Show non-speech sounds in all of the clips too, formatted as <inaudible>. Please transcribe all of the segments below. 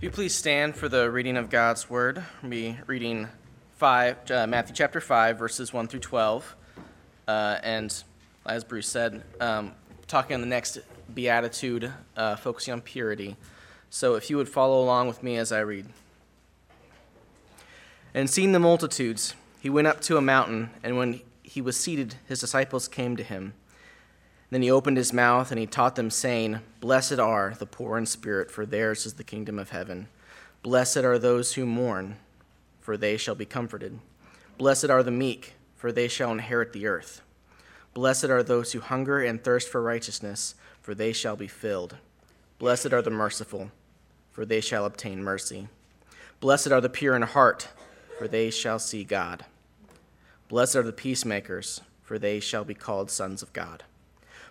If you please stand for the reading of God's word, we'll be reading five, uh, Matthew chapter 5, verses 1 through 12. Uh, and as Bruce said, um, talking on the next beatitude, uh, focusing on purity. So if you would follow along with me as I read. And seeing the multitudes, he went up to a mountain, and when he was seated, his disciples came to him. Then he opened his mouth and he taught them, saying, Blessed are the poor in spirit, for theirs is the kingdom of heaven. Blessed are those who mourn, for they shall be comforted. Blessed are the meek, for they shall inherit the earth. Blessed are those who hunger and thirst for righteousness, for they shall be filled. Blessed are the merciful, for they shall obtain mercy. Blessed are the pure in heart, for they shall see God. Blessed are the peacemakers, for they shall be called sons of God.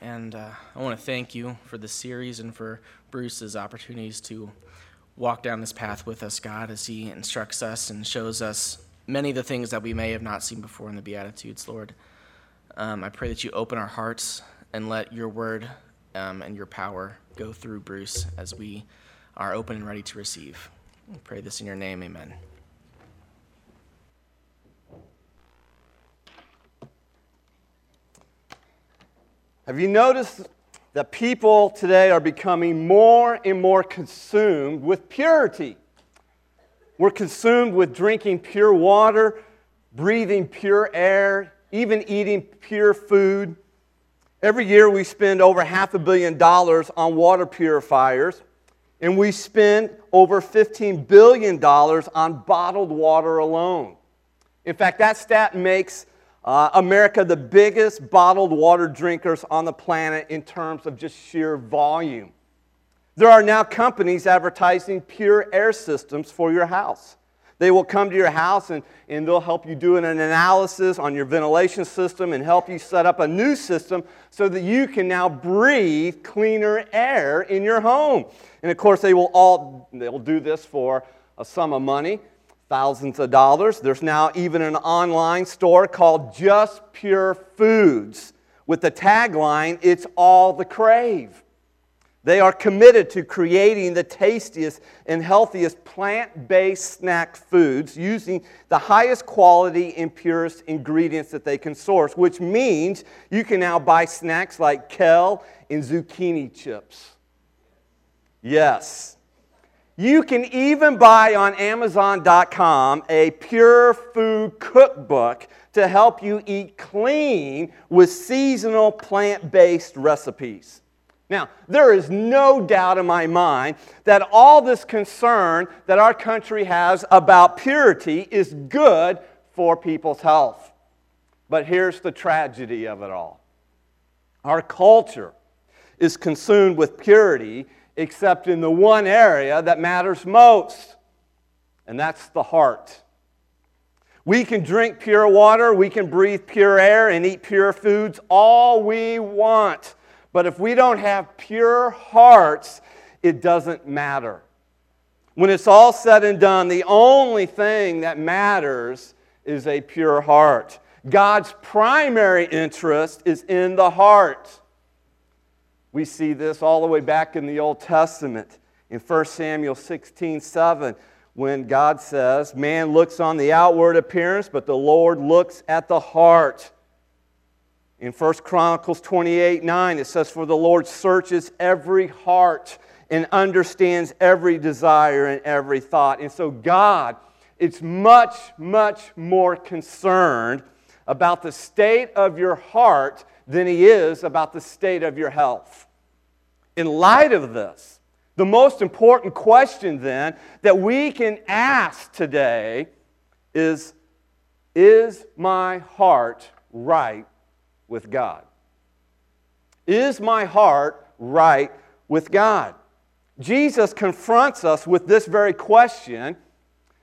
and uh, I want to thank you for this series and for Bruce's opportunities to walk down this path with us, God, as he instructs us and shows us many of the things that we may have not seen before in the Beatitudes, Lord. Um, I pray that you open our hearts and let your word um, and your power go through Bruce as we are open and ready to receive. I pray this in your name, amen. Have you noticed that people today are becoming more and more consumed with purity. We're consumed with drinking pure water, breathing pure air, even eating pure food. Every year we spend over half a billion dollars on water purifiers, and we spend over $15 billion on bottled water alone. In fact, that stat makes uh, America, the biggest bottled water drinkers on the planet in terms of just sheer volume. There are now companies advertising pure air systems for your house. They will come to your house and, and they'll help you do an analysis on your ventilation system and help you set up a new system so that you can now breathe cleaner air in your home. And of course, they will all they'll do this for a sum of money thousands of dollars. There's now even an online store called Just Pure Foods with the tagline, It's All the Crave. They are committed to creating the tastiest and healthiest plant based snack foods using the highest quality and purest ingredients that they can source, which means you can now buy snacks like kale and zucchini chips. Yes, you can even buy on Amazon.com a pure food cookbook to help you eat clean with seasonal plant based recipes. Now, there is no doubt in my mind that all this concern that our country has about purity is good for people's health. But here's the tragedy of it all our culture is consumed with purity except in the one area that matters most, and that's the heart. We can drink pure water, we can breathe pure air, and eat pure foods all we want. But if we don't have pure hearts, it doesn't matter. When it's all said and done, the only thing that matters is a pure heart. God's primary interest is in the heart. We see this all the way back in the Old Testament in 1 Samuel 16 7, when God says, Man looks on the outward appearance, but the Lord looks at the heart. In 1 Chronicles 28 9, it says, For the Lord searches every heart and understands every desire and every thought. And so, God, it's much, much more concerned about the state of your heart than he is about the state of your health. In light of this, the most important question then that we can ask today is Is my heart right with God? Is my heart right with God? Jesus confronts us with this very question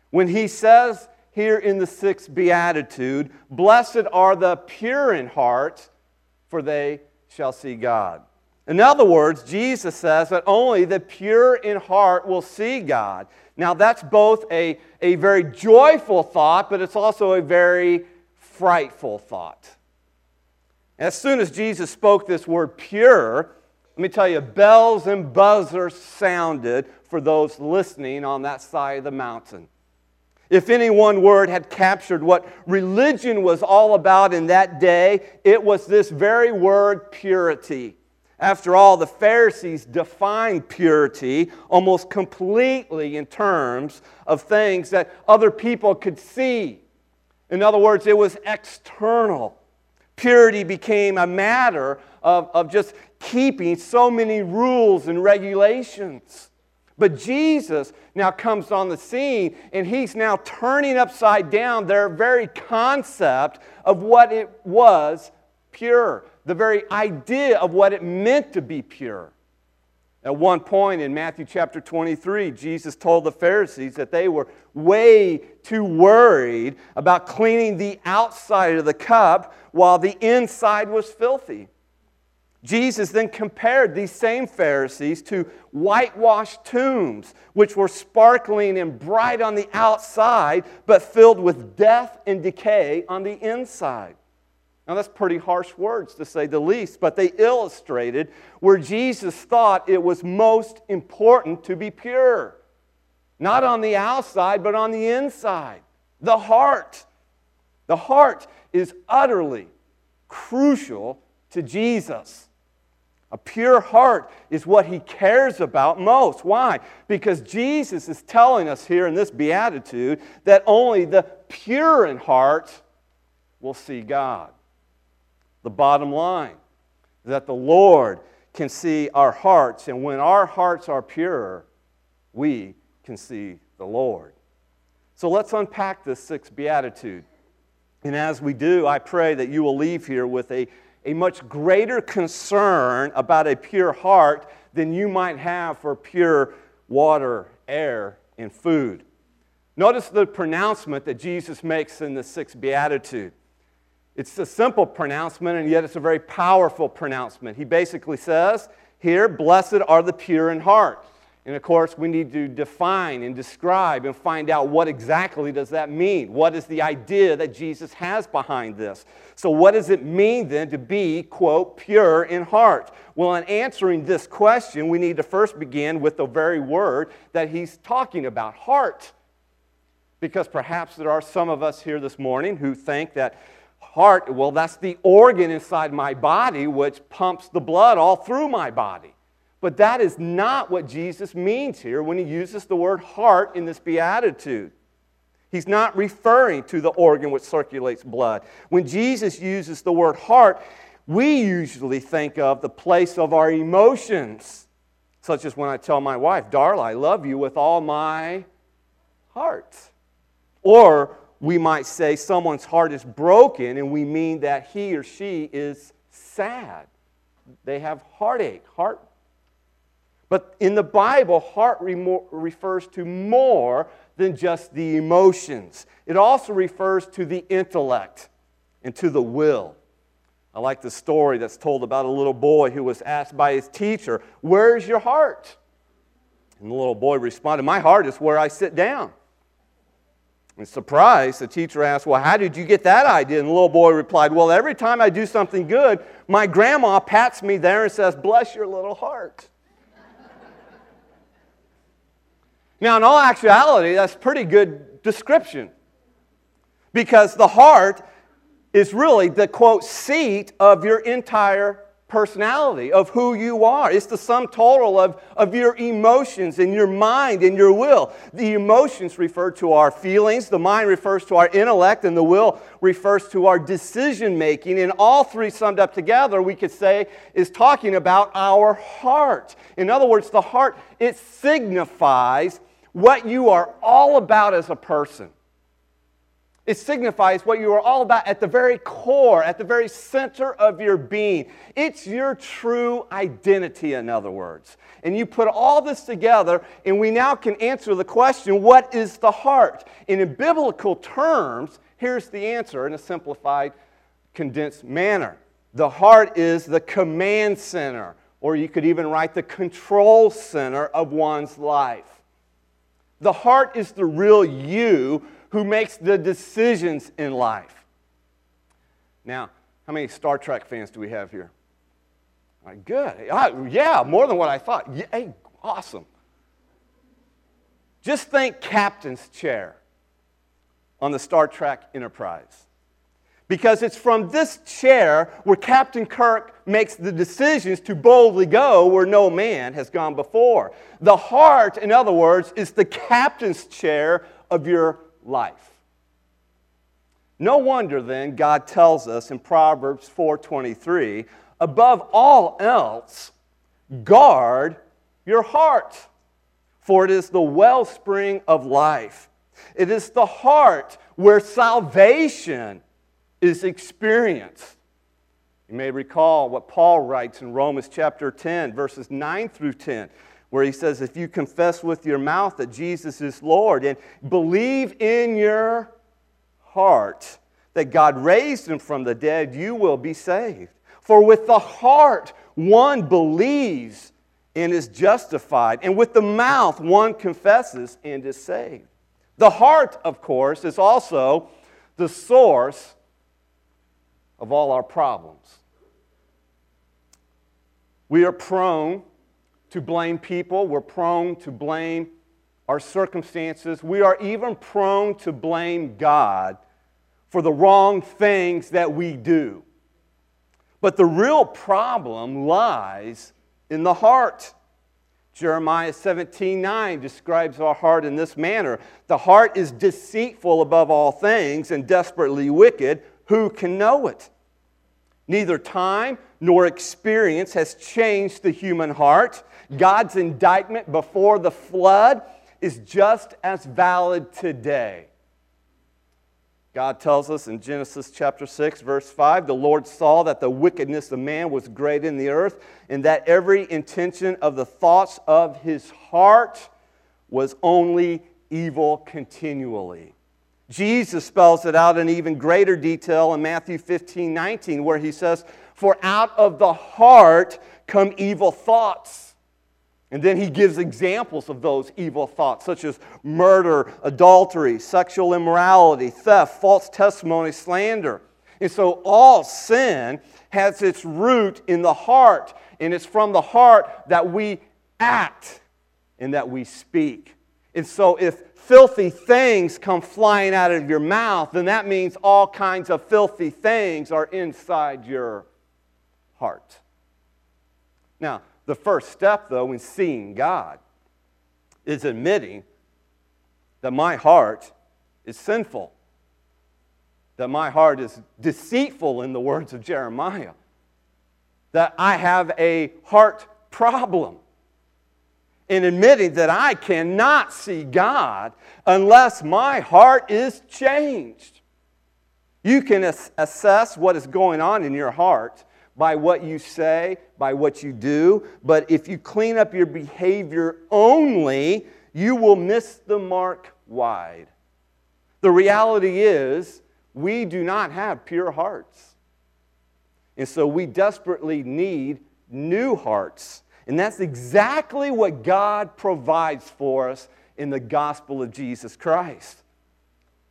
when he says here in the sixth beatitude Blessed are the pure in heart, for they shall see God. In other words, Jesus says that only the pure in heart will see God. Now, that's both a, a very joyful thought, but it's also a very frightful thought. As soon as Jesus spoke this word pure, let me tell you, bells and buzzers sounded for those listening on that side of the mountain. If any one word had captured what religion was all about in that day, it was this very word purity. After all, the Pharisees defined purity almost completely in terms of things that other people could see. In other words, it was external. Purity became a matter of, of just keeping so many rules and regulations. But Jesus now comes on the scene and he's now turning upside down their very concept of what it was pure the very idea of what it meant to be pure. At one point in Matthew chapter 23, Jesus told the Pharisees that they were way too worried about cleaning the outside of the cup while the inside was filthy. Jesus then compared these same Pharisees to whitewashed tombs, which were sparkling and bright on the outside, but filled with death and decay on the inside. Now, that's pretty harsh words to say the least, but they illustrated where Jesus thought it was most important to be pure. Not on the outside, but on the inside. The heart. The heart is utterly crucial to Jesus. A pure heart is what he cares about most. Why? Because Jesus is telling us here in this beatitude that only the pure in heart will see God. The bottom line is that the Lord can see our hearts, and when our hearts are pure, we can see the Lord. So let's unpack this sixth beatitude. And as we do, I pray that you will leave here with a, a much greater concern about a pure heart than you might have for pure water, air, and food. Notice the pronouncement that Jesus makes in the sixth beatitude. It's a simple pronouncement, and yet it's a very powerful pronouncement. He basically says here, Blessed are the pure in heart. And of course, we need to define and describe and find out what exactly does that mean? What is the idea that Jesus has behind this? So what does it mean then to be, quote, pure in heart? Well, in answering this question, we need to first begin with the very word that he's talking about, heart. Because perhaps there are some of us here this morning who think that Heart, well, that's the organ inside my body which pumps the blood all through my body. But that is not what Jesus means here when he uses the word heart in this beatitude. He's not referring to the organ which circulates blood. When Jesus uses the word heart, we usually think of the place of our emotions, such as when I tell my wife, Darla, I love you with all my heart. Or we might say someone's heart is broken, and we mean that he or she is sad. They have heartache, heart. But in the Bible, heart re- refers to more than just the emotions, it also refers to the intellect and to the will. I like the story that's told about a little boy who was asked by his teacher, Where's your heart? And the little boy responded, My heart is where I sit down. And surprised, the teacher asked, Well, how did you get that idea? And the little boy replied, Well, every time I do something good, my grandma pats me there and says, Bless your little heart. now, in all actuality, that's pretty good description. Because the heart is really the quote seat of your entire personality, of who you are. It's the sum total of, of your emotions and your mind and your will. The emotions refer to our feelings, the mind refers to our intellect, and the will refers to our decision making. And all three summed up together, we could say, is talking about our heart. In other words, the heart, it signifies what you are all about as a person. It signifies what you are all about at the very core, at the very center of your being. It's your true identity, in other words. And you put all this together, and we now can answer the question what is the heart? And in biblical terms, here's the answer in a simplified, condensed manner the heart is the command center, or you could even write the control center of one's life. The heart is the real you who makes the decisions in life. Now, how many Star Trek fans do we have here? All right, good. yeah, more than what I thought. Yeah, hey, awesome. Just think captain's chair on the Star Trek Enterprise. Because it's from this chair where Captain Kirk makes the decisions to boldly go where no man has gone before. The heart, in other words, is the captain's chair of your life. No wonder then God tells us in Proverbs 4:23, above all else, guard your heart, for it is the wellspring of life. It is the heart where salvation is experienced. You may recall what Paul writes in Romans chapter 10, verses 9 through 10 where he says, If you confess with your mouth that Jesus is Lord and believe in your heart that God raised him from the dead, you will be saved. For with the heart one believes and is justified, and with the mouth one confesses and is saved. The heart, of course, is also the source of all our problems. We are prone to blame people, we're prone to blame our circumstances, we are even prone to blame God for the wrong things that we do. But the real problem lies in the heart. Jeremiah 17 9 describes our heart in this manner The heart is deceitful above all things and desperately wicked. Who can know it? Neither time nor experience has changed the human heart. God's indictment before the flood is just as valid today. God tells us in Genesis chapter 6, verse 5 the Lord saw that the wickedness of man was great in the earth, and that every intention of the thoughts of his heart was only evil continually. Jesus spells it out in even greater detail in Matthew 15, 19, where he says, For out of the heart come evil thoughts and then he gives examples of those evil thoughts, such as murder, adultery, sexual immorality, theft, false testimony, slander. And so all sin has its root in the heart, and it's from the heart that we act and that we speak. And so if filthy things come flying out of your mouth, then that means all kinds of filthy things are inside your heart. Now, the first step, though, in seeing God is admitting that my heart is sinful, that my heart is deceitful, in the words of Jeremiah, that I have a heart problem. In admitting that I cannot see God unless my heart is changed. You can assess what is going on in your heart by what you say, by what you do. But if you clean up your behavior only, you will miss the mark wide. The reality is, we do not have pure hearts. And so we desperately need new hearts. And that's exactly what God provides for us in the gospel of Jesus Christ.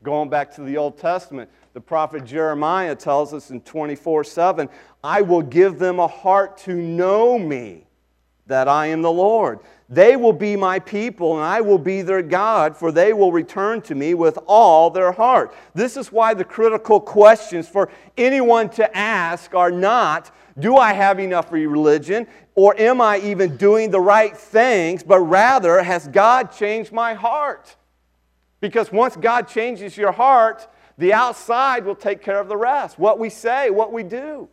Going back to the Old Testament, the prophet Jeremiah tells us in 24 7, I will give them a heart to know me, that I am the Lord. They will be my people, and I will be their God, for they will return to me with all their heart. This is why the critical questions for anyone to ask are not, Do I have enough religion? Or am I even doing the right things? But rather, has God changed my heart? Because once God changes your heart, the outside will take care of the rest. What we say, what we do.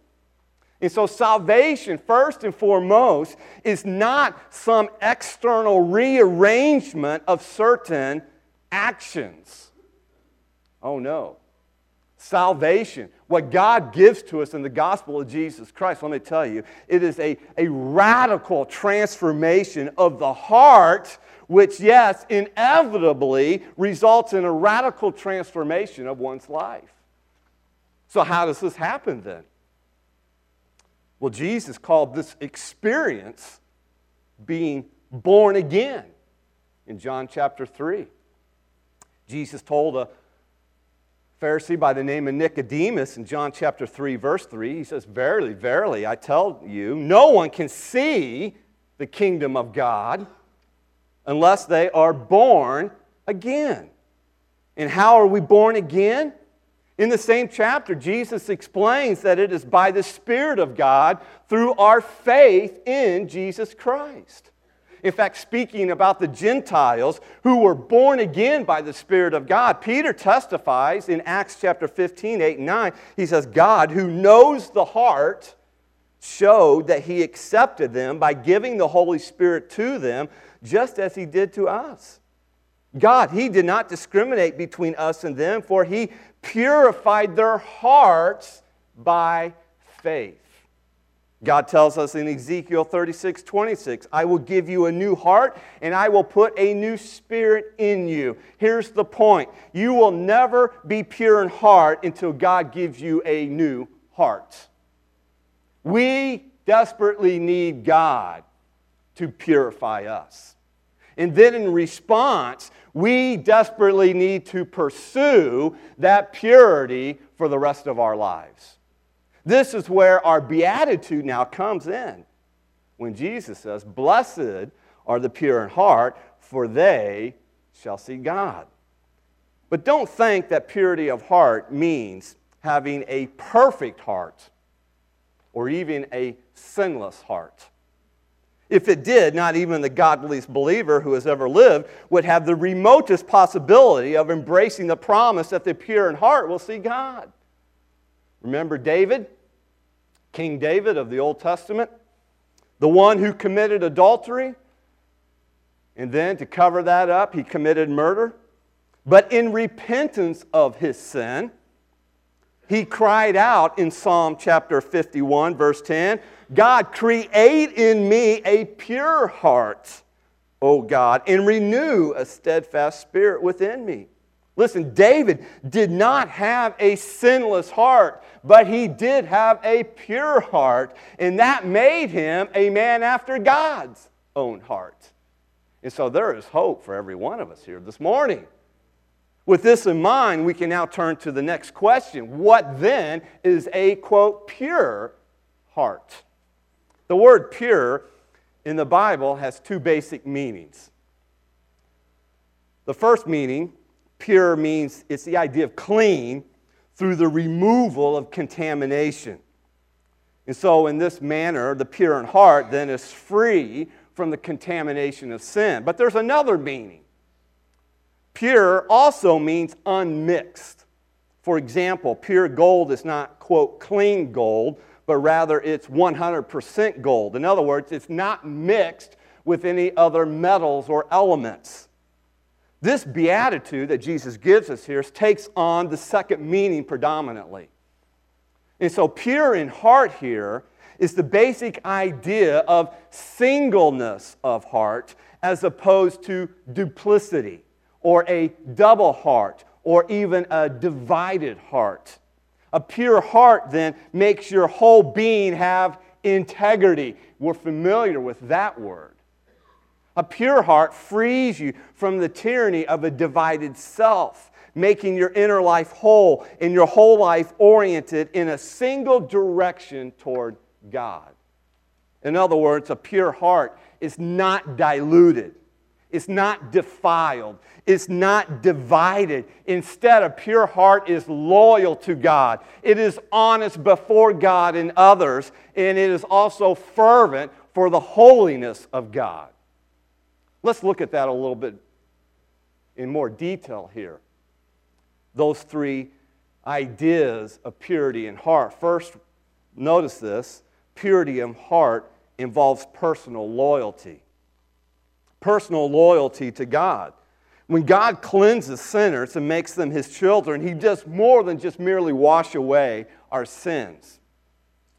And so, salvation, first and foremost, is not some external rearrangement of certain actions. Oh, no. salvation, what God gives to us in the gospel of Jesus Christ, let me tell you, it is a, a radical transformation of the heart, which, yes, inevitably results in a radical transformation of one's life. So, how does this happen then? Well, Jesus called this experience being born again in John chapter 3. Jesus told a Pharisee by the name of Nicodemus in John chapter 3, verse 3, he says, Verily, verily, I tell you, no one can see the kingdom of God unless they are born again. And how are we born again? In the same chapter, Jesus explains that it is by the Spirit of God through our faith in Jesus Christ. In fact, speaking about the Gentiles who were born again by the Spirit of God, Peter testifies in Acts chapter 15, 8, and 9. He says, God, who knows the heart, showed that he accepted them by giving the Holy Spirit to them, just as he did to us. God, he did not discriminate between us and them, for he purified their hearts by faith. God tells us in Ezekiel 36 26, I will give you a new heart and I will put a new spirit in you. Here's the point you will never be pure in heart until God gives you a new heart. We desperately need God to purify us. And then in response, we desperately need to pursue that purity for the rest of our lives. This is where our beatitude now comes in. When Jesus says, Blessed are the pure in heart, for they shall see God. But don't think that purity of heart means having a perfect heart or even a sinless heart. If it did, not even the godliest believer who has ever lived would have the remotest possibility of embracing the promise that the pure in heart will see God. Remember David? King David of the Old Testament? The one who committed adultery, and then to cover that up, he committed murder. But in repentance of his sin, he cried out in Psalm chapter 51, verse 10 God, create in me a pure heart, O God, and renew a steadfast spirit within me. Listen, David did not have a sinless heart, but he did have a pure heart, and that made him a man after God's own heart. And so there is hope for every one of us here this morning. With this in mind, we can now turn to the next question. What then is a quote, pure heart? The word pure in the Bible has two basic meanings. The first meaning Pure means it's the idea of clean through the removal of contamination. And so, in this manner, the pure in heart then is free from the contamination of sin. But there's another meaning. Pure also means unmixed. For example, pure gold is not, quote, clean gold, but rather it's 100% gold. In other words, it's not mixed with any other metals or elements. This beatitude that Jesus gives us here takes on the second meaning predominantly. And so, pure in heart here is the basic idea of singleness of heart as opposed to duplicity or a double heart or even a divided heart. A pure heart then makes your whole being have integrity. We're familiar with that word. A pure heart frees you from the tyranny of a divided self, making your inner life whole and your whole life oriented in a single direction toward God. In other words, a pure heart is not diluted. It's not defiled. It's not divided. Instead, a pure heart is loyal to God. It is honest before God and others, and it is also fervent for the holiness of God. Let's look at that a little bit in more detail here. Those three ideas of purity in heart. First, notice this purity of heart involves personal loyalty. Personal loyalty to God. When God cleanses sinners and makes them his children, he does more than just merely wash away our sins.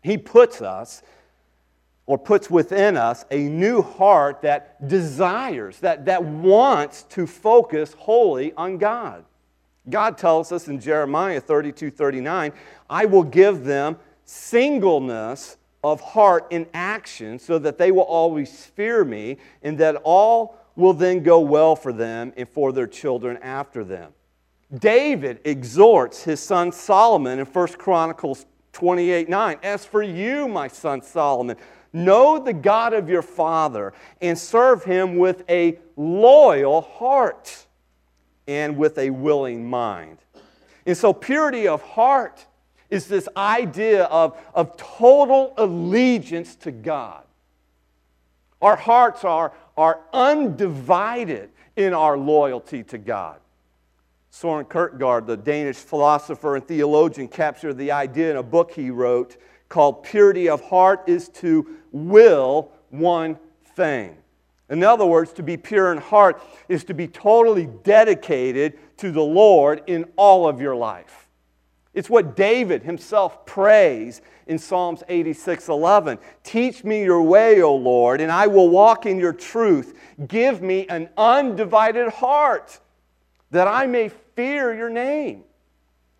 He puts us or puts within us a new heart that desires, that, that wants to focus wholly on God. God tells us in Jeremiah 32 39, I will give them singleness of heart in action so that they will always fear me and that all will then go well for them and for their children after them. David exhorts his son Solomon in 1 Chronicles 28 9. As for you, my son Solomon, know the God of your father and serve him with a loyal heart and with a willing mind. And so, purity of heart is this idea of, of total allegiance to God. Our hearts are, are undivided in our loyalty to God. Soren Kierkegaard, the Danish philosopher and theologian, captured the idea in a book he wrote called Purity of Heart is to will one thing. In other words, to be pure in heart is to be totally dedicated to the Lord in all of your life. It's what David himself prays in Psalms 86 11. Teach me your way, O Lord, and I will walk in your truth. Give me an undivided heart that I may fear your name.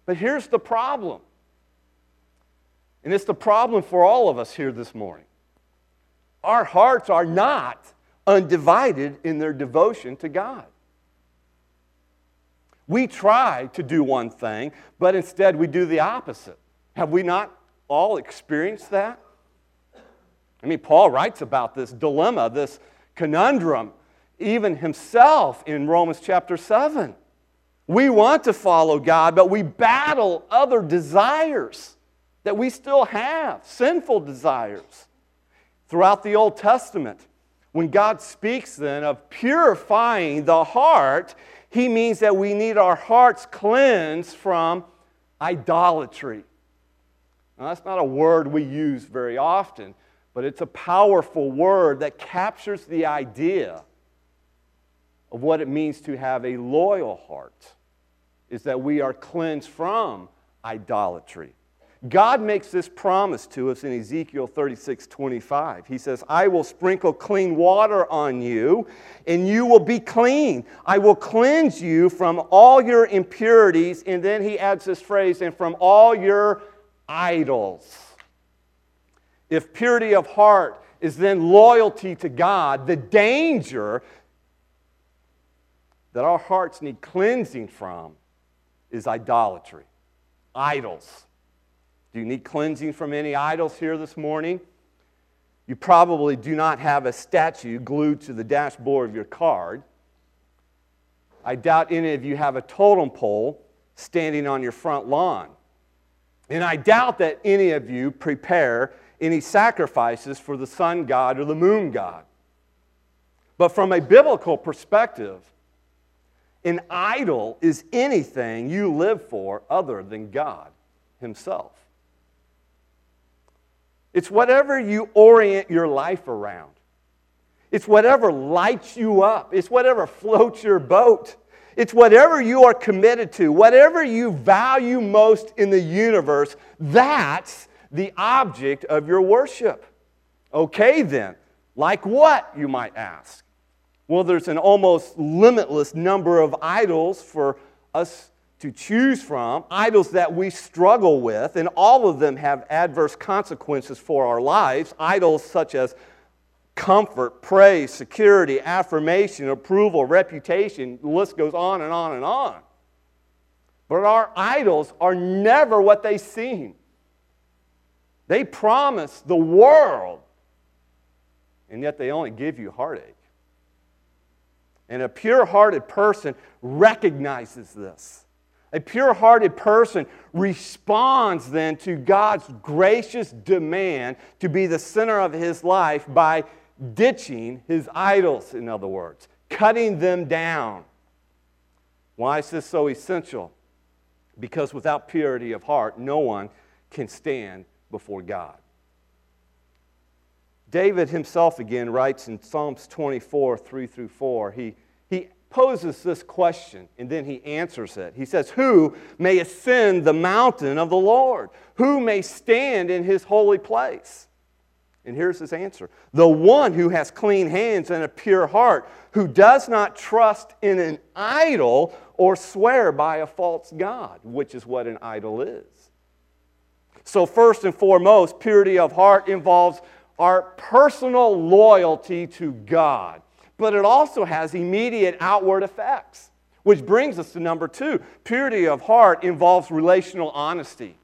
But here's the problem, and it's the problem for all of us here this morning. Our hearts are not undivided in their devotion to God. We try to do one thing, but instead we do the opposite. Have we not all experienced that? I mean, Paul writes about this dilemma, this conundrum, even himself in Romans chapter 7. We want to follow God, but we battle other desires that we still have, sinful desires. Throughout the Old Testament, when God speaks then of purifying the heart, he means that we need our hearts cleansed from idolatry. Now, that's not a word we use very often, but it's a powerful word that captures the idea of what it means to have a loyal heart, is that we are cleansed from idolatry. God makes this promise to us in Ezekiel 36 25. He says, I will sprinkle clean water on you, and you will be clean. I will cleanse you from all your impurities. And then he adds this phrase, and from all your idols. If purity of heart is then loyalty to God, the danger that our hearts need cleansing from is idolatry, idols. Do you need cleansing from any idols here this morning? You probably do not have a statue glued to the dashboard of your car. I doubt any of you have a totem pole standing on your front lawn. And I doubt that any of you prepare any sacrifices for the sun god or the moon god. But from a biblical perspective, an idol is anything you live for other than God Himself. It's whatever you orient your life around. It's whatever lights you up. It's whatever floats your boat. It's whatever you are committed to, whatever you value most in the universe, that's the object of your worship. Okay, then, like what, you might ask? Well, there's an almost limitless number of idols for us to choose from, idols that we struggle with, and all of them have adverse consequences for our lives. Idols such as comfort, praise, security, affirmation, approval, reputation, the list goes on and on and on. But our idols are never what they seem. They promise the world, and yet they only give you heartache. And a pure hearted person recognizes this. A pure hearted person responds then to God's gracious demand to be the center of his life by ditching his idols, in other words, cutting them down. Why is this so essential? Because without purity of heart, no one can stand before God. David himself again writes in Psalms 24, 3 through 4, he poses this question and then he answers it. He says, Who may ascend the mountain of the Lord? Who may stand in his holy place? And here's his answer The one who has clean hands and a pure heart, who does not trust in an idol or swear by a false God, which is what an idol is. So, first and foremost, purity of heart involves our personal loyalty to God, but it also has immediate outward effects. Which brings us to number two purity of heart involves relational honesty.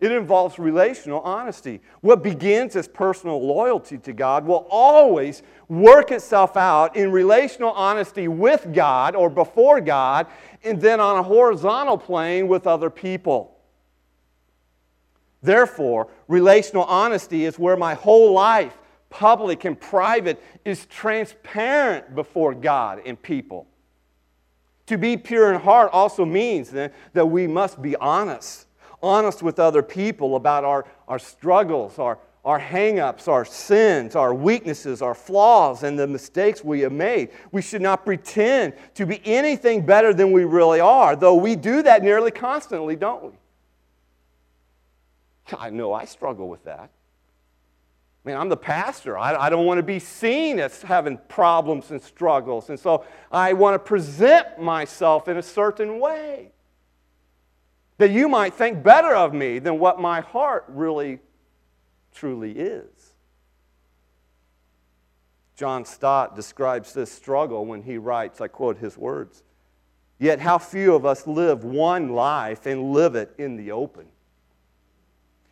It involves relational honesty. What begins as personal loyalty to God will always work itself out in relational honesty with God or before God, and then on a horizontal plane with other people. Therefore, relational honesty is where my whole life, public and private, is transparent before God and people. To be pure in heart also means then, that we must be honest honest with other people about our, our struggles, our, our hang-ups, our sins, our weaknesses, our flaws, and the mistakes we have made. We should not pretend to be anything better than we really are, though we do that nearly constantly, don't we? I know I struggle with that. I mean, I'm the pastor. I, I don't want to be seen as having problems and struggles. And so I want to present myself in a certain way that you might think better of me than what my heart really, truly is. John Stott describes this struggle when he writes, I quote his words, Yet how few of us live one life and live it in the open.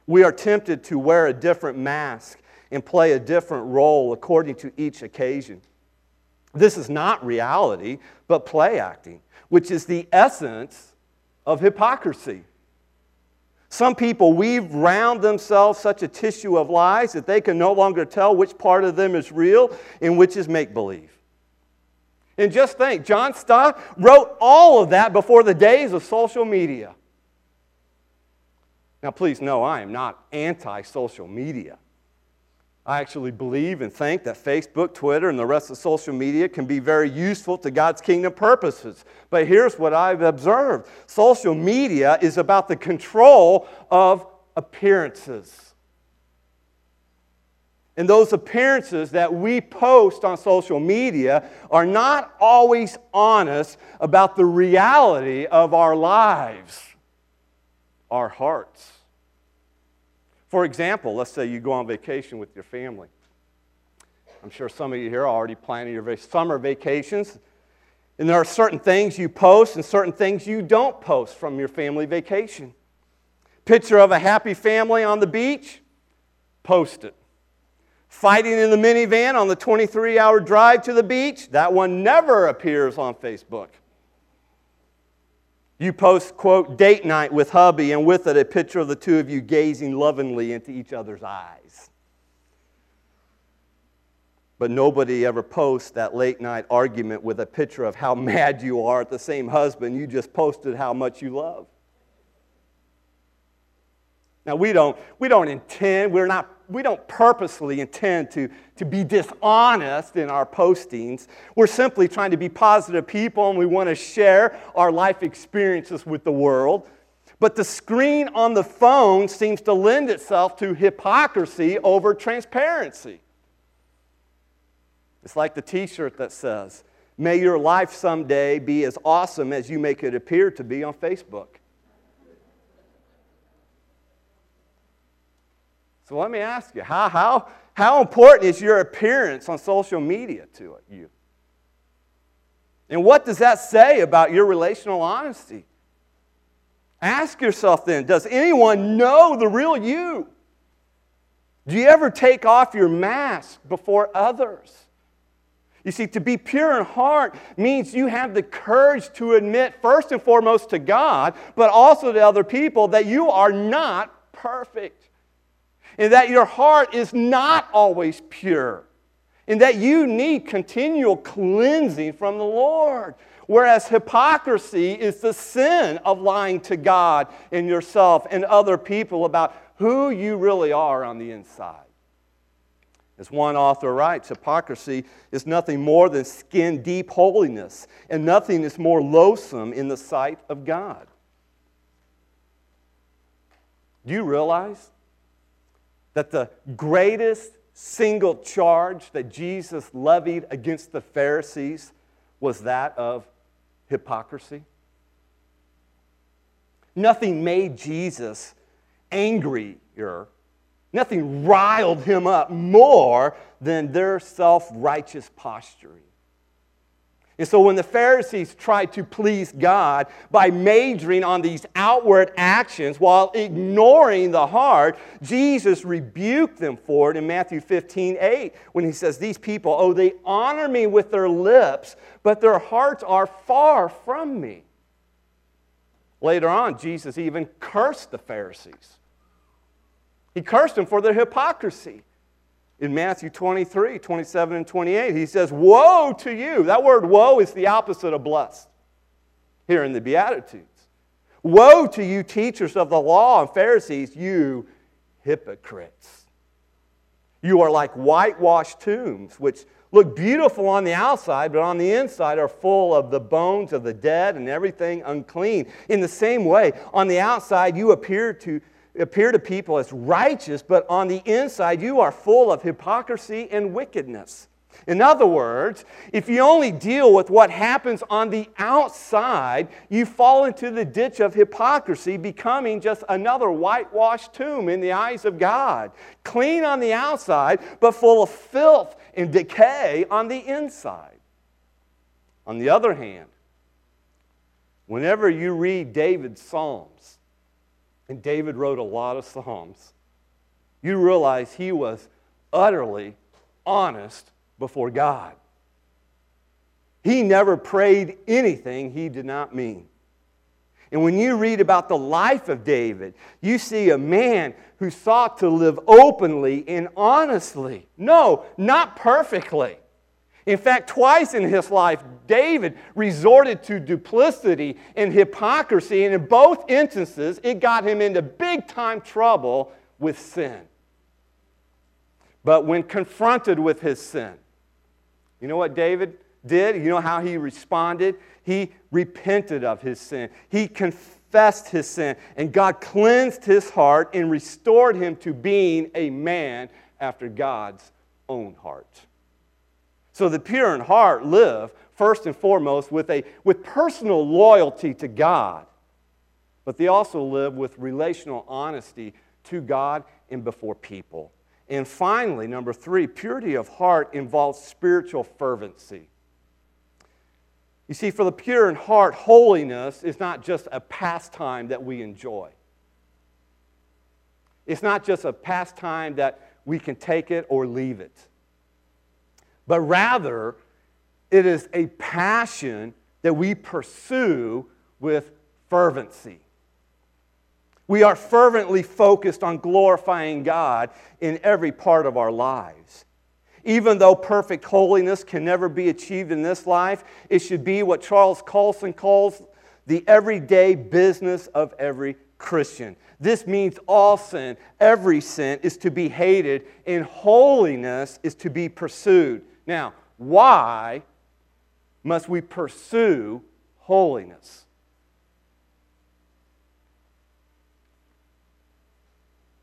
We are tempted to wear a different mask and play a different role according to each occasion. This is not reality, but play acting, which is the essence of hypocrisy. Some people weave round themselves such a tissue of lies that they can no longer tell which part of them is real and which is make believe. And just think, John Stott wrote all of that before the days of social media. Now, please know I am not anti social media. I actually believe and think that Facebook, Twitter, and the rest of social media can be very useful to God's kingdom purposes. But here's what I've observed social media is about the control of appearances. And those appearances that we post on social media are not always honest about the reality of our lives, our hearts. For example, let's say you go on vacation with your family. I'm sure some of you here are already planning your summer vacations. And there are certain things you post and certain things you don't post from your family vacation. Picture of a happy family on the beach, post it. Fighting in the minivan on the 23 hour drive to the beach, that one never appears on Facebook. You post, quote, date night with hubby, and with it a picture of the two of you gazing lovingly into each other's eyes. But nobody ever posts that late night argument with a picture of how <laughs> mad you are at the same husband you just posted how much you love. Now, we don't, we don't intend, we're not, we don't purposely intend to, to be dishonest in our postings. We're simply trying to be positive people and we want to share our life experiences with the world. But the screen on the phone seems to lend itself to hypocrisy over transparency. It's like the t shirt that says, May your life someday be as awesome as you make it appear to be on Facebook. So let me ask you how, how, how important is your appearance on social media to you? And what does that say about your relational honesty? Ask yourself then does anyone know the real you? Do you ever take off your mask before others? You see, to be pure in heart means you have the courage to admit, first and foremost to God, but also to other people, that you are not perfect and that your heart is not always pure, and that you need continual cleansing from the Lord. Whereas hypocrisy is the sin of lying to God and yourself and other people about who you really are on the inside. As one author writes, hypocrisy is nothing more than skin deep holiness, and nothing is more loathsome in the sight of God. Do you realize that the greatest single charge that Jesus levied against the Pharisees was that of hypocrisy? Nothing made Jesus angrier, nothing riled him up more than their self righteous posturing. And so when the Pharisees tried to please God by majoring on these outward actions while ignoring the heart, Jesus rebuked them for it in Matthew 15 8 when he says, These people, oh, they honor me with their lips, but their hearts are far from me. Later on, Jesus even cursed the Pharisees. He cursed them for their hypocrisy in Matthew 23, 27, and 28. He says, Woe to you. That word woe is the opposite of blessed here in the Beatitudes. Woe to you, teachers of the law and Pharisees, you hypocrites. You are like whitewashed tombs, which look beautiful on the outside, but on the inside are full of the bones of the dead and everything unclean. In the same way, on the outside, you appear to appear to people as righteous, but on the inside you are full of hypocrisy and wickedness. In other words, if you only deal with what happens on the outside, you fall into the ditch of hypocrisy, becoming just another whitewashed tomb in the eyes of God. Clean on the outside, but full of filth and decay on the inside. On the other hand, whenever you read David's Psalms, and David wrote a lot of Psalms, you realize he was utterly honest before God. He never prayed anything he did not mean. And when you read about the life of David, you see a man who sought to live openly and honestly. No, not perfectly. In fact, twice in his life, David resorted to duplicity and hypocrisy, and in both instances, it got him into big time trouble with sin. But when confronted with his sin, you know what David did? You know how he responded? He repented of his sin. He confessed his sin, and God cleansed his heart and restored him to being a man after God's own heart. So the pure in heart live first and foremost with, a, with personal loyalty to God, but they also live with relational honesty to God and before people. And finally, number three, purity of heart involves spiritual fervency. You see, for the pure in heart, holiness is not just a pastime that we enjoy. It's not just a pastime that we can take it or leave it but rather it is a passion that we pursue with fervency. We are fervently focused on glorifying God in every part of our lives. Even though perfect holiness can never be achieved in this life, it should be what Charles Colson calls the everyday business of every Christian. This means all sin, every sin, is to be hated, and holiness is to be pursued. Now, why must we pursue holiness?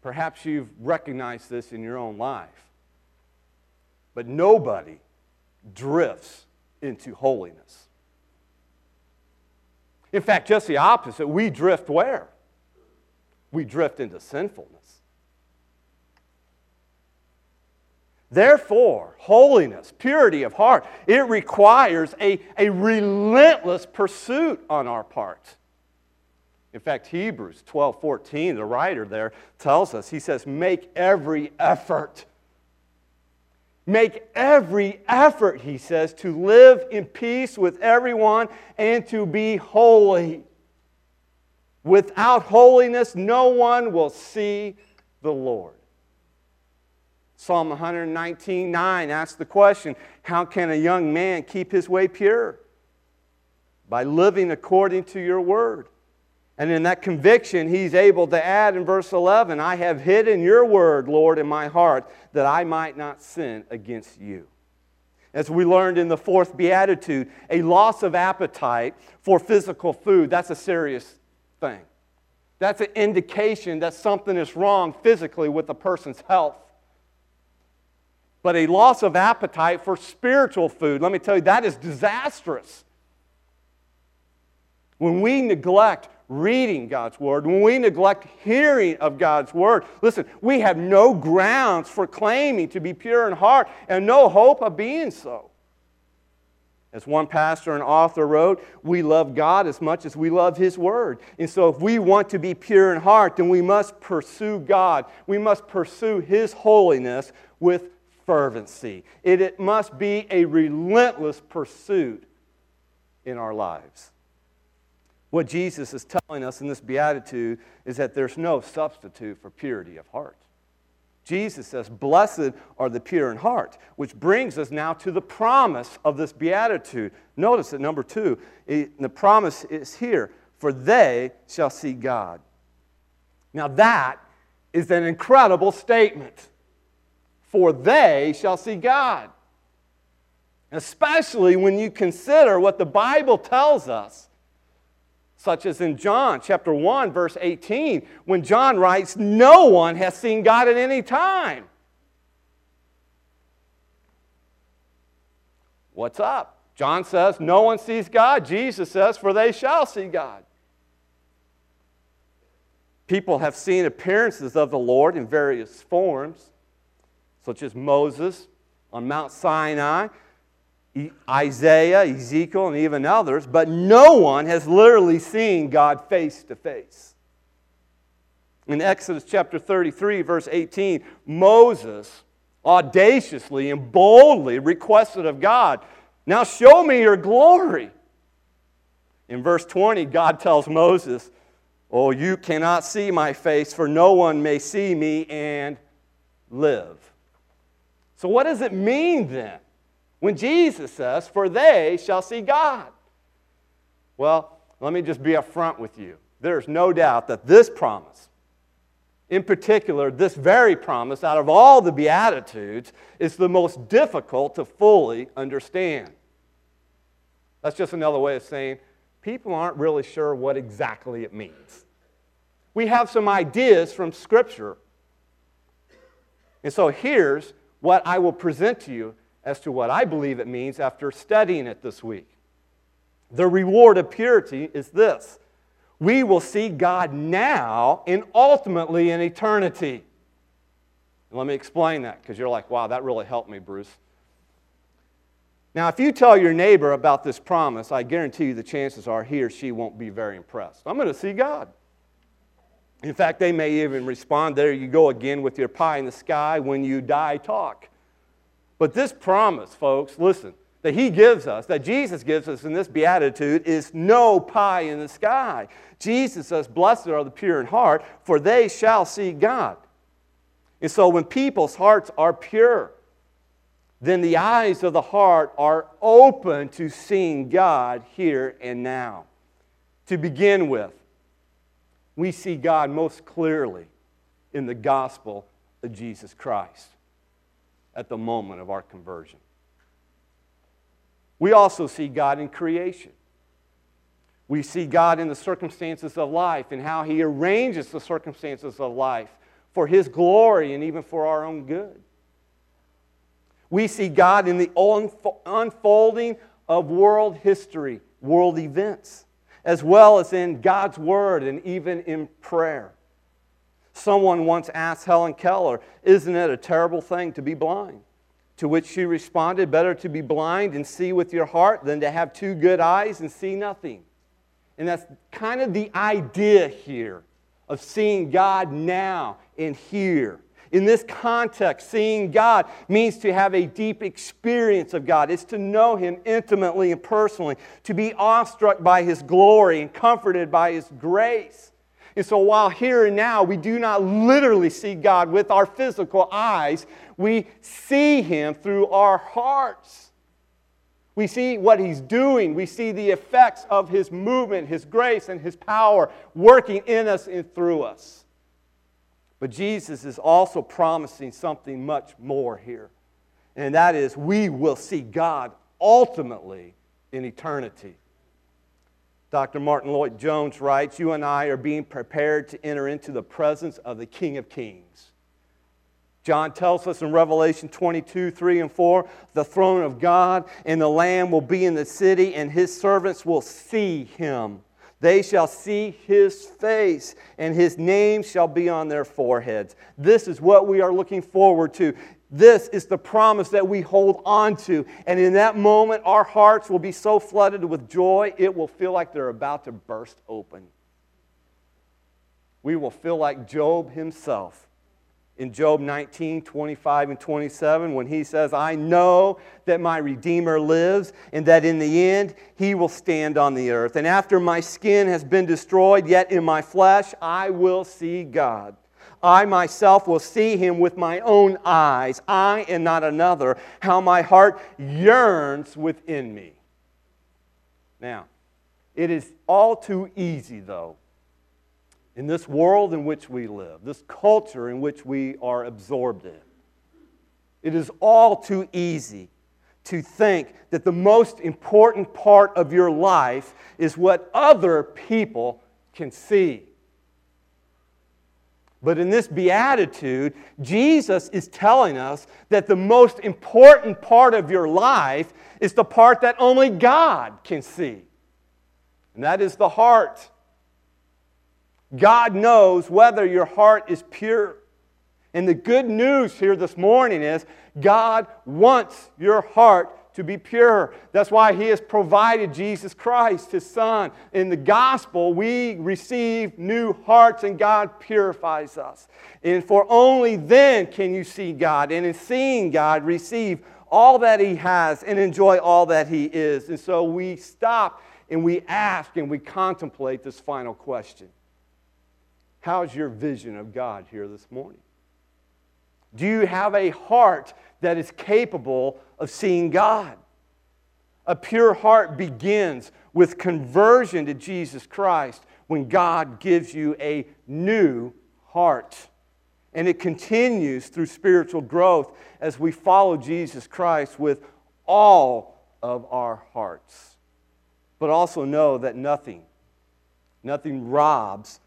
Perhaps you've recognized this in your own life. But nobody drifts into holiness. In fact, just the opposite. We drift where? We drift into sinfulness. Therefore, holiness, purity of heart, it requires a, a relentless pursuit on our part. In fact, Hebrews 12 14, the writer there tells us, he says, make every effort. Make every effort, he says, to live in peace with everyone and to be holy. Without holiness, no one will see the Lord. Psalm 119 9 asks the question How can a young man keep his way pure? By living according to your word. And in that conviction, he's able to add in verse 11, I have hidden your word, Lord, in my heart, that I might not sin against you. As we learned in the fourth beatitude, a loss of appetite for physical food, that's a serious thing. That's an indication that something is wrong physically with a person's health. But a loss of appetite for spiritual food, let me tell you, that is disastrous. When we neglect reading God's Word, when we neglect hearing of God's Word, listen, we have no grounds for claiming to be pure in heart and no hope of being so. As one pastor and author wrote, we love God as much as we love His Word. And so, if we want to be pure in heart, then we must pursue God. We must pursue His holiness with fervency. It, it must be a relentless pursuit in our lives. What Jesus is telling us in this beatitude is that there's no substitute for purity of heart. Jesus says, Blessed are the pure in heart, which brings us now to the promise of this beatitude. Notice that number two, the promise is here for they shall see God. Now, that is an incredible statement. For they shall see God. Especially when you consider what the Bible tells us such as in John chapter 1 verse 18 when John writes no one has seen God at any time. What's up? John says no one sees God. Jesus says for they shall see God. People have seen appearances of the Lord in various forms such as Moses on Mount Sinai Isaiah, Ezekiel, and even others, but no one has literally seen God face to face. In Exodus chapter 33, verse 18, Moses audaciously and boldly requested of God, Now show me your glory. In verse 20, God tells Moses, Oh, you cannot see my face, for no one may see me and live. So, what does it mean then? When Jesus says, For they shall see God. Well, let me just be upfront with you. There's no doubt that this promise, in particular, this very promise out of all the Beatitudes, is the most difficult to fully understand. That's just another way of saying people aren't really sure what exactly it means. We have some ideas from Scripture. And so here's what I will present to you as to what I believe it means after studying it this week. The reward of purity is this we will see God now and ultimately in eternity. let me explain that because you're like, wow, that really helped me, Bruce. Now, if you tell your neighbor about this promise, I guarantee you the chances are he or she won't be very impressed. I'm going to see God. In fact, they may even respond, There you go again with your pie in the sky, when you die, talk. But this promise, folks, listen, that he gives us, that Jesus gives us in this beatitude, is no pie in the sky. Jesus says, Blessed are the pure in heart, for they shall see God. And so when people's hearts are pure, then the eyes of the heart are open to seeing God here and now. To begin with, we see God most clearly in the gospel of Jesus Christ at the moment of our conversion. We also see God in creation. We see God in the circumstances of life and how He arranges the circumstances of life for His glory and even for our own good. We see God in the unfolding of world history, world events, as well as in God's Word and even in prayer. Someone once asked Helen Keller, Isn't it a terrible thing to be blind? To which she responded, Better to be blind and see with your heart than to have two good eyes and see nothing. And that's kind of the idea here of seeing God now and here. In this context, seeing God means to have a deep experience of God. It's to know Him intimately and personally, to be awestruck by His glory and comforted by His grace. And so, while here and now we do not literally see God with our physical eyes, we see Him through our hearts. We see what he's doing. We see the effects of his movement, his grace, and his power working in us and through us. But Jesus is also promising something much more here, and that is we will see God ultimately in eternity. Dr. Martyn Lloyd-Jones writes You and I are being prepared to enter into the presence of the King of Kings. John tells us in Revelation 22, 3 and 4, the throne of God and the Lamb will be in the city, and his servants will see him. They shall see his face, and his name shall be on their foreheads. This is what we are looking forward to. This is the promise that we hold on to. And in that moment, our hearts will be so flooded with joy, it will feel like they're about to burst open. We will feel like Job himself in Job 19, 25, and 27, when he says, I know that my Redeemer lives, and that in the end he will stand on the earth. And after my skin has been destroyed, yet in my flesh I will see God. I myself will see him with my own eyes, I and not another, how my heart yearns within me. Now, it is all too easy, though, in this world in which we live, this culture in which we are absorbed in. It is all too easy to think that the most important part of your life is what other people can see. But in this beatitude, Jesus is telling us that the most important part of your life is the part that only God can see, and that is the heart. God knows whether your heart is pure. And the good news here this morning is God wants your heart to be pure. That's why He has provided Jesus Christ, His Son. In the gospel, we receive new hearts and God purifies us. And for only then can you see God. And in seeing God, receive all that He has and enjoy all that He is. And so we stop and we ask and we contemplate this final question How's your vision of God here this morning? Do you have a heart that is capable of seeing God? A pure heart begins with conversion to Jesus Christ when God gives you a new heart. And it continues through spiritual growth as we follow Jesus Christ with all of our hearts. But also know that nothing, nothing robs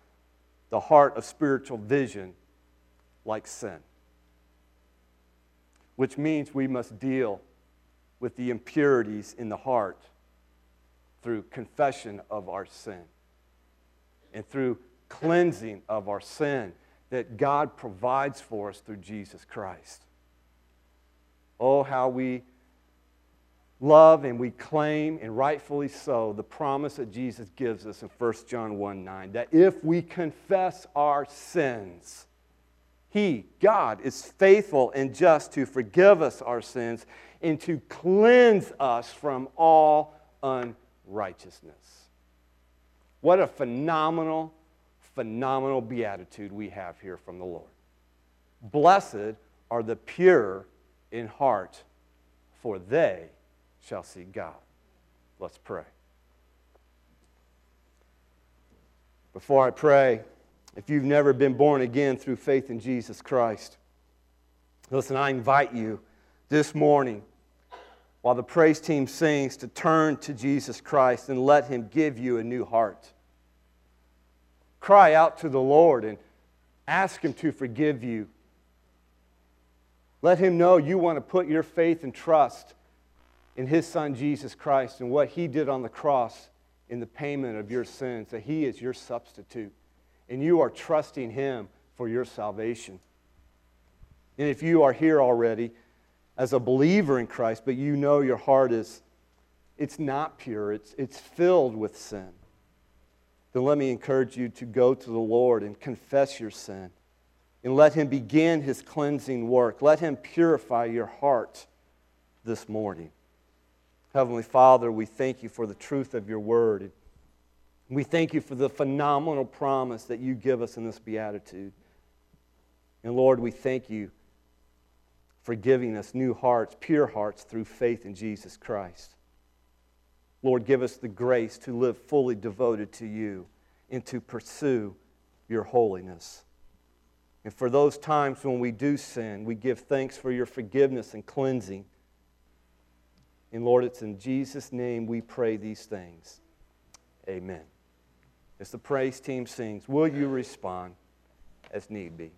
the heart of spiritual vision like sin. Which means we must deal with the impurities in the heart through confession of our sin and through cleansing of our sin that God provides for us through Jesus Christ. Oh, how we love and we claim, and rightfully so, the promise that Jesus gives us in 1 John 1 9 that if we confess our sins, He, God, is faithful and just to forgive us our sins and to cleanse us from all unrighteousness. What a phenomenal, phenomenal beatitude we have here from the Lord. Blessed are the pure in heart, for they shall see God. Let's pray. Before I pray, if you've never been born again through faith in Jesus Christ, listen, I invite you this morning while the praise team sings to turn to Jesus Christ and let Him give you a new heart. Cry out to the Lord and ask Him to forgive you. Let Him know you want to put your faith and trust in his son Jesus Christ and what he did on the cross in the payment of your sins, that he is your substitute. And you are trusting him for your salvation. And if you are here already as a believer in Christ, but you know your heart is it's not pure, it's, it's filled with sin, then let me encourage you to go to the Lord and confess your sin. And let him begin his cleansing work. Let him purify your heart this morning. Heavenly Father, we thank you for the truth of your word. We thank you for the phenomenal promise that you give us in this beatitude. And Lord, we thank you for giving us new hearts, pure hearts through faith in Jesus Christ. Lord, give us the grace to live fully devoted to you and to pursue your holiness. And for those times when we do sin, we give thanks for your forgiveness and cleansing. And Lord, it's in Jesus' name we pray these things. Amen. As the praise team sings, will you respond as need be?